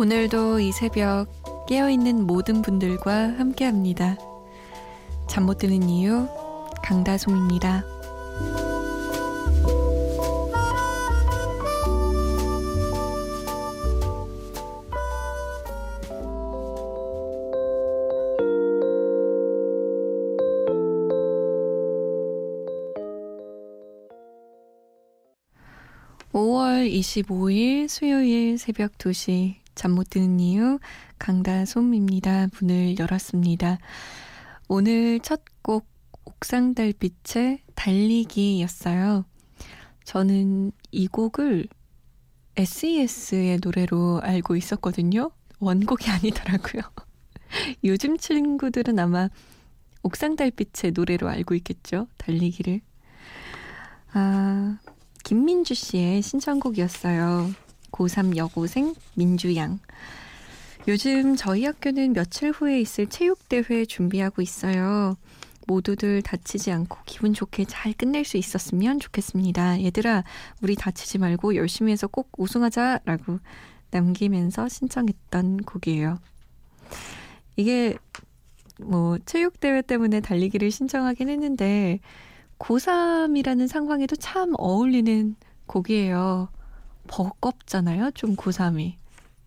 오늘도 이 새벽 깨어있는 모든 분들과 함께 합니다. 잠 못 드는 이유, 강다솜입니다. 5월 25일 수요일 새벽 2시 잠 못 드는 이유 강다솜입니다. 문을 열었습니다. 오늘 첫 곡 옥상 달빛의 달리기였어요. 저는 이 곡을 SES의 노래로 알고 있었거든요. 원곡이 아니더라고요. 요즘 친구들은 아마 옥상 달빛의 노래로 알고 있겠죠. 달리기를. 아, 김민주 씨의 신청곡이었어요. 고3 여고생 민주양. 요즘 저희 학교는 며칠 후에 있을 체육대회 준비하고 있어요. 모두들 다치지 않고 기분 좋게 잘 끝낼 수 있었으면 좋겠습니다. 얘들아, 우리 다치지 말고 열심히 해서 꼭 우승하자! 라고 남기면서 신청했던 곡이에요. 이게 뭐 체육대회 때문에 달리기를 신청하긴 했는데 고3이라는 상황에도 참 어울리는 곡이에요. 버겁잖아요. 좀 고3이.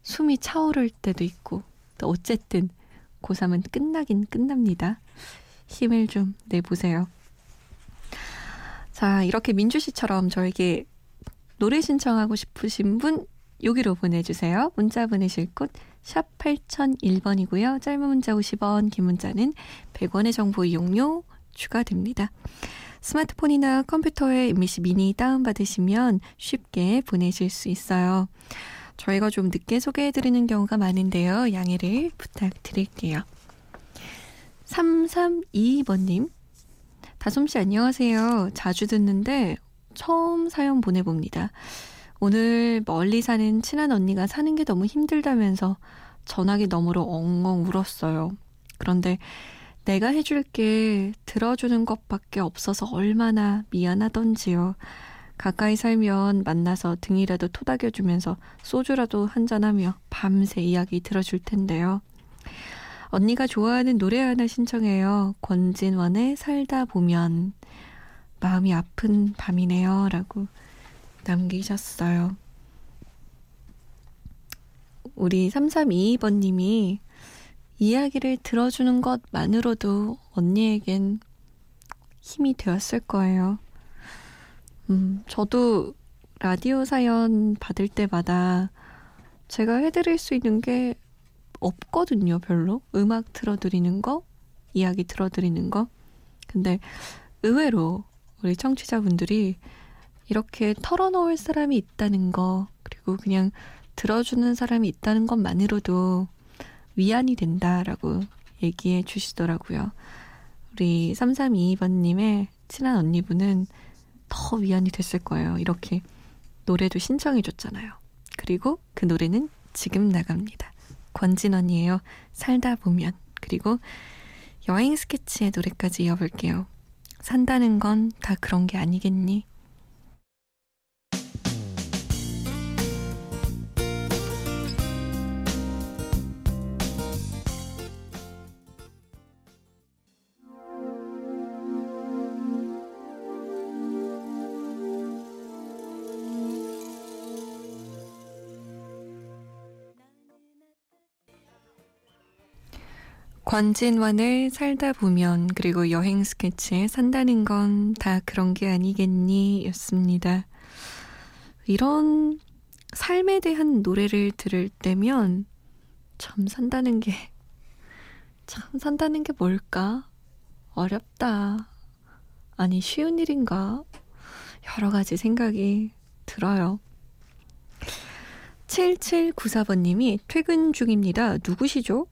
숨이 차오를 때도 있고. 또 어쨌든 고3은 끝나긴 끝납니다. 힘을 좀 내보세요. 자, 이렇게 민주 씨처럼 저에게 노래 신청하고 싶으신 분 여기로 보내주세요. 문자 보내실 곳 샵 8001번이고요. 짧은 문자 50원, 긴 문자는 100원의 정보 이용료 추가됩니다. 스마트폰이나 컴퓨터에 MBC 미니 다운받으시면 쉽게 보내실 수 있어요. 저희가 좀 늦게 소개해드리는 경우가 많은데요. 양해를 부탁드릴게요. 3322번님. 다솜씨 안녕하세요. 자주 듣는데 처음 사연 보내봅니다. 오늘 멀리 사는 친한 언니가 사는 게 너무 힘들다면서 전화기 너머로 엉엉 울었어요. 그런데 내가 해줄 게 들어주는 것밖에 없어서 얼마나 미안하던지요. 가까이 살면 만나서 등이라도 토닥여주면서 소주라도 한잔하며 밤새 이야기 들어줄 텐데요. 언니가 좋아하는 노래 하나 신청해요. 권진원의 살다 보면 마음이 아픈 밤이네요. 라고 남기셨어요. 우리 3322번님이 이야기를 들어주는 것만으로도 언니에겐 힘이 되었을 거예요. 음, 저도 라디오 사연 받을 때마다 제가 해드릴 수 있는 게 없거든요, 별로. 음악 틀어드리는 거, 이야기 들어드리는 거. 근데 의외로 우리 청취자분들이 이렇게 털어놓을 사람이 있다는 거, 그리고 그냥 들어주는 사람이 있다는 것만으로도 위안이 된다라고 얘기해 주시더라고요. 우리 3322번님의 친한 언니분은 더 위안이 됐을 거예요. 이렇게 노래도 신청해 줬잖아요. 그리고 그 노래는 지금 나갑니다. 권진원이에요. 살다 보면. 그리고 여행 스케치의 노래까지 이어볼게요. 산다는 건 다 그런 게 아니겠니? 권진원을 살다 보면 그리고 여행 스케치에 산다는 건 다 그런 게 아니겠니 였습니다. 이런 삶에 대한 노래를 들을 때면 참 산다는 게 참 산다는 게 뭘까? 어렵다. 아니 쉬운 일인가? 여러 가지 생각이 들어요. 7794번님이 퇴근 중입니다. 누구시죠?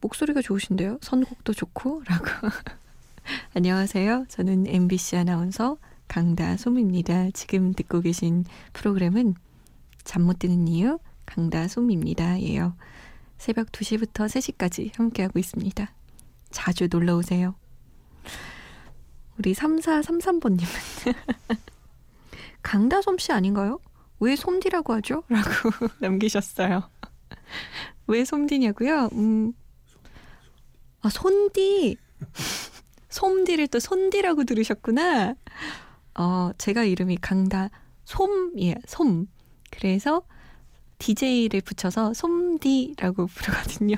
목소리가 좋으신데요? 선곡도 좋고 라고 안녕하세요. 저는 MBC 아나운서 강다솜입니다. 지금 듣고 계신 프로그램은 잠 못 드는 이유 강다솜입니다. 예요. 새벽 2시부터 3시까지 함께하고 있습니다. 자주 놀러 오세요. 우리 3433번님은 강다솜 씨 아닌가요? 왜 솜디라고 하죠? 라고 남기셨어요. 왜 솜디냐고요? 음, 아, 손디. 솜디를 또 손디라고 들으셨구나. 어, 제가 이름이 강다 솜이에요. 솜. 그래서 DJ를 붙여서 솜디라고 부르거든요.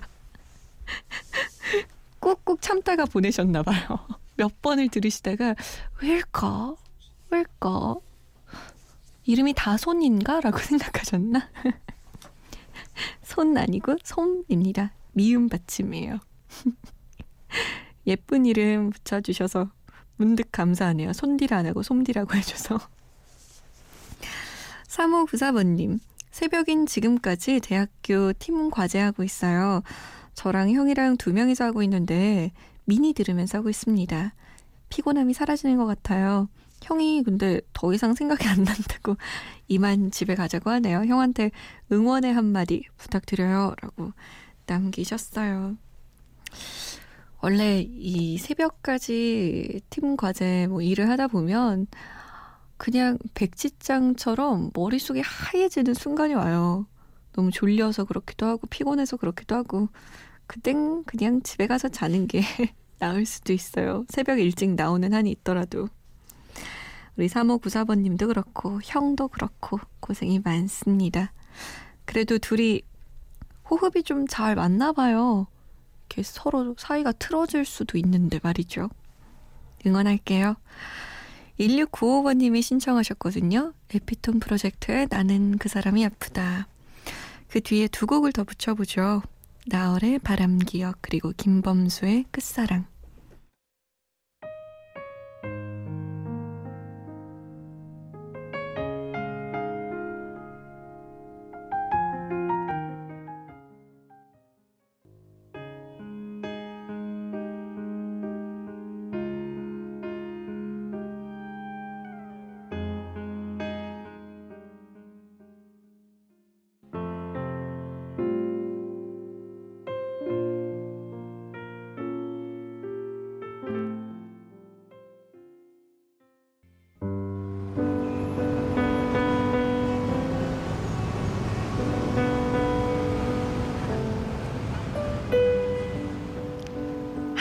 꾹꾹 참다가 보내셨나 봐요. 몇 번을 들으시다가 왜일까? 왜일까? 이름이 다손인가? 라고 생각하셨나? 손 아니고 솜입니다. 미음 받침이에요. 예쁜 이름 붙여주셔서 문득 감사하네요. 손디라 안 하고 솜디라고 해줘서. 3594번님, 새벽인 지금까지 대학교 팀 과제하고 있어요. 저랑 형이랑 두 명이서 하고 있는데 미니 들으면서 하고 있습니다. 피곤함이 사라지는 것 같아요. 형이 근데 더 이상 생각이 안 난다고 이만 집에 가자고 하네요. 형한테 응원의 한마디 부탁드려요. 라고 남기셨어요. 원래 이 새벽까지 팀 과제 뭐 일을 하다 보면 그냥 백지장처럼 머릿속이 하얘지는 순간이 와요. 너무 졸려서 그렇기도 하고 피곤해서 그렇기도 하고 그땐 그냥 집에 가서 자는 게 나을 수도 있어요. 새벽 일찍 나오는 한이 있더라도. 우리 3594번님도 그렇고 형도 그렇고 고생이 많습니다. 그래도 둘이 호흡이 좀 잘 맞나 봐요. 이렇게 서로 사이가 틀어질 수도 있는데 말이죠. 응원할게요. 1695번님이 신청하셨거든요. 에피톤 프로젝트의 나는 그 사람이 아프다. 그 뒤에 두 곡을 더 붙여보죠. 나얼의 바람기억 그리고 김범수의 끝사랑.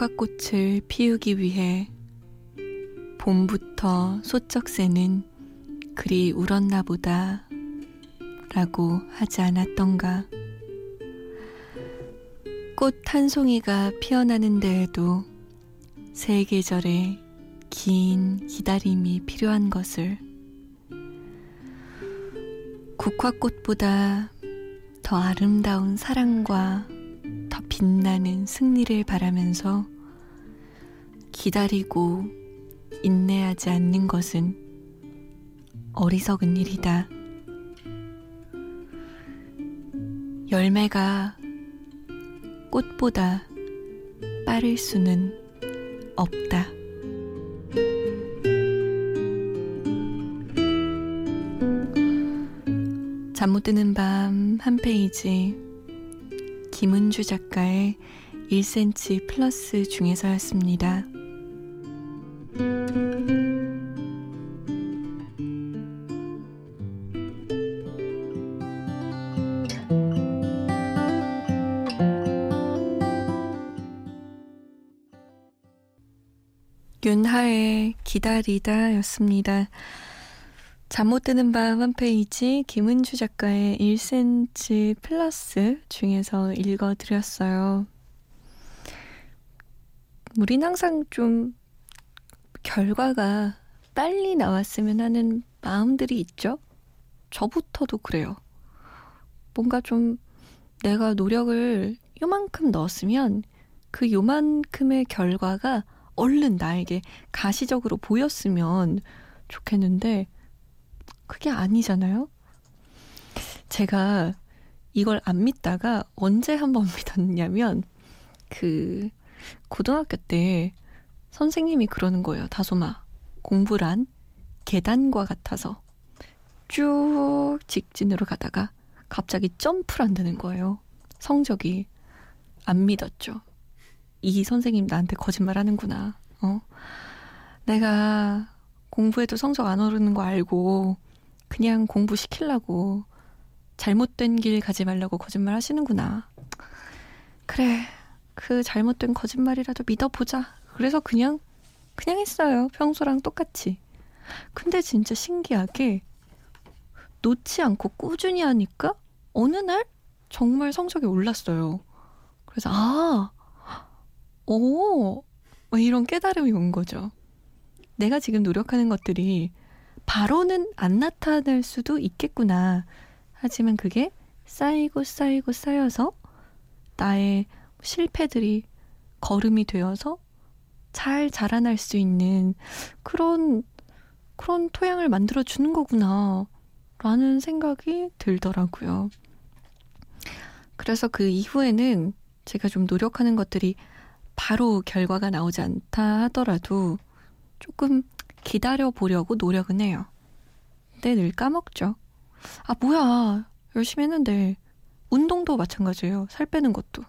국화꽃을 피우기 위해 봄부터 소쩍새는 그리 울었나 보다 라고 하지 않았던가. 꽃 한 송이가 피어나는 데에도 세 계절의 긴 기다림이 필요한 것을 국화꽃보다 더 아름다운 사랑과 빛나는 승리를 바라면서 기다리고 인내하지 않는 것은 어리석은 일이다. 열매가 꽃보다 빠를 수는 없다. 잠 못 드는 밤 한 페이지 김은주 작가의 1cm 플러스 중에서였습니다. 윤하의 기다리다 였습니다. 잠 못 드는 밤 한 페이지 김은주 작가의 1cm 플러스 중에서 읽어드렸어요. 우린 항상 좀 결과가 빨리 나왔으면 하는 마음들이 있죠? 저부터도 그래요. 뭔가 좀 내가 노력을 요만큼 넣었으면 그 요만큼의 결과가 얼른 나에게 가시적으로 보였으면 좋겠는데 그게 아니잖아요. 제가 이걸 안 믿다가 언제 한번 믿었냐면 그 고등학교 때 선생님이 그러는 거예요. 다소마 공부란 계단과 같아서 쭉 직진으로 가다가 갑자기 점프를 안 되는 거예요. 성적이 안 믿었죠. 이 선생님 나한테 거짓말 하는구나. 어? 내가 공부해도 성적 안 오르는 거 알고 그냥 공부 시키려고 잘못된 길 가지 말라고 거짓말 하시는구나. 그래, 그 잘못된 거짓말이라도 믿어보자. 그래서 그냥, 그냥 했어요. 평소랑 똑같이. 근데 진짜 신기하게 놓지 않고 꾸준히 하니까 어느 날 정말 성적이 올랐어요. 그래서, 아, 오, 뭐 이런 깨달음이 온 거죠. 내가 지금 노력하는 것들이 바로는 안 나타날 수도 있겠구나. 하지만 그게 쌓이고 쌓이고 쌓여서 나의 실패들이 걸음이 되어서 잘 자라날 수 있는 그런 그런 토양을 만들어 주는 거구나. 라는 생각이 들더라고요. 그래서 그 이후에는 제가 좀 노력하는 것들이 바로 결과가 나오지 않다 하더라도 조금 기다려 보려고 노력은 해요. 근데 늘 까먹죠. 아, 뭐야. 열심히 했는데. 운동도 마찬가지예요. 살 빼는 것도.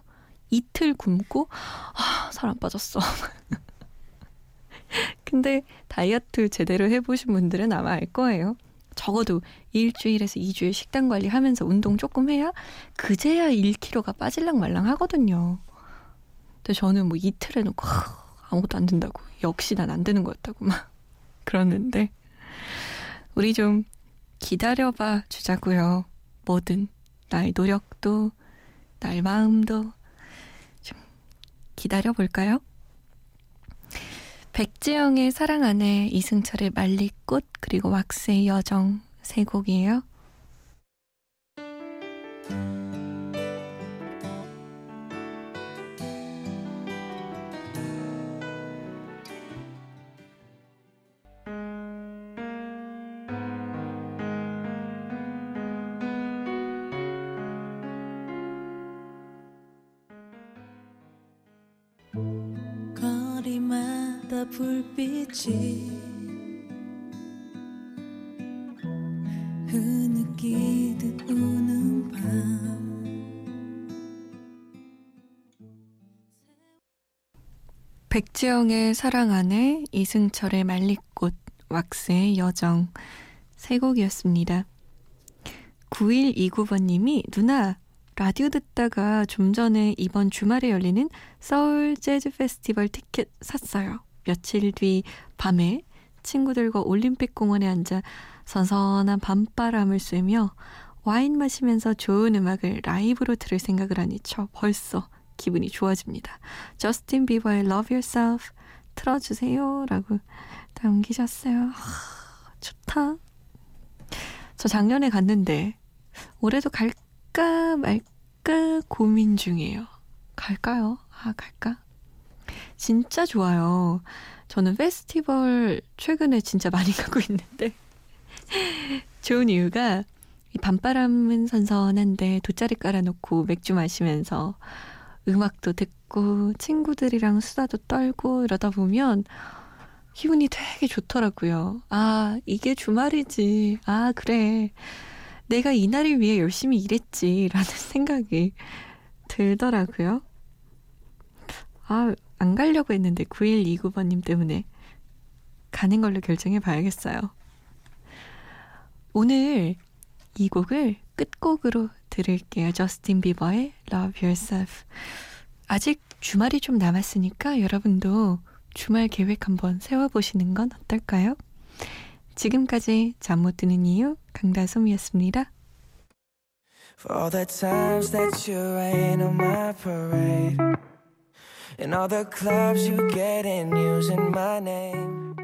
이틀 굶고, 아, 살 안 빠졌어. 근데 다이어트 제대로 해보신 분들은 아마 알 거예요. 적어도 일주일에서 2주일 식단 관리하면서 운동 조금 해야 그제야 1kg가 빠질랑 말랑 하거든요. 근데 저는 뭐 이틀 해놓고 아무것도 안 된다고 역시 난 안 되는 거였다고 막 그러는데 우리 좀 기다려봐 주자고요. 뭐든 나의 노력도 나의 마음도 좀 기다려 볼까요? 백지영의 사랑 안에 이승철의 말리꽃 그리고 왁스의 여정 세 곡이에요. 불빛이 흐느끼듯 우는 밤 백지영의 사랑 안에 이승철의 말리꽃 왁스의 여정 세 곡이었습니다. 9129번님이 누나 라디오 듣다가 좀 전에 이번 주말에 열리는 서울 재즈 페스티벌 티켓 샀어요. 며칠 뒤 밤에 친구들과 올림픽 공원에 앉아 선선한 밤바람을 쐬며 와인 마시면서 좋은 음악을 라이브로 들을 생각을 하니 저 벌써 기분이 좋아집니다. 저스틴 비버의 Love Yourself 틀어주세요. 라고 남기셨어요. 하, 좋다. 저 작년에 갔는데 올해도 갈 갈까 말까 고민 중이에요. 갈까요? 아, 갈까? 진짜 좋아요. 저는 페스티벌 최근에 진짜 많이 가고 있는데 좋은 이유가 이 밤바람은 선선한데 돗자리 깔아놓고 맥주 마시면서 음악도 듣고 친구들이랑 수다도 떨고 이러다 보면 기분이 되게 좋더라고요. 아, 이게 주말이지. 아, 그래. 내가 이 날을 위해 열심히 일했지라는 생각이 들더라고요. 아, 안 가려고 했는데 9129번님 때문에 가는 걸로 결정해 봐야겠어요. 오늘 이 곡을 끝곡으로 들을게요. 저스틴 비버의 Love Yourself. 아직 주말이 좀 남았으니까 여러분도 주말 계획 한번 세워보시는 건 어떨까요? 지금까지 잠 못 드는 이유 강다솜이었습니다. For the times that you rain on my parade And all the clubs you get in using my name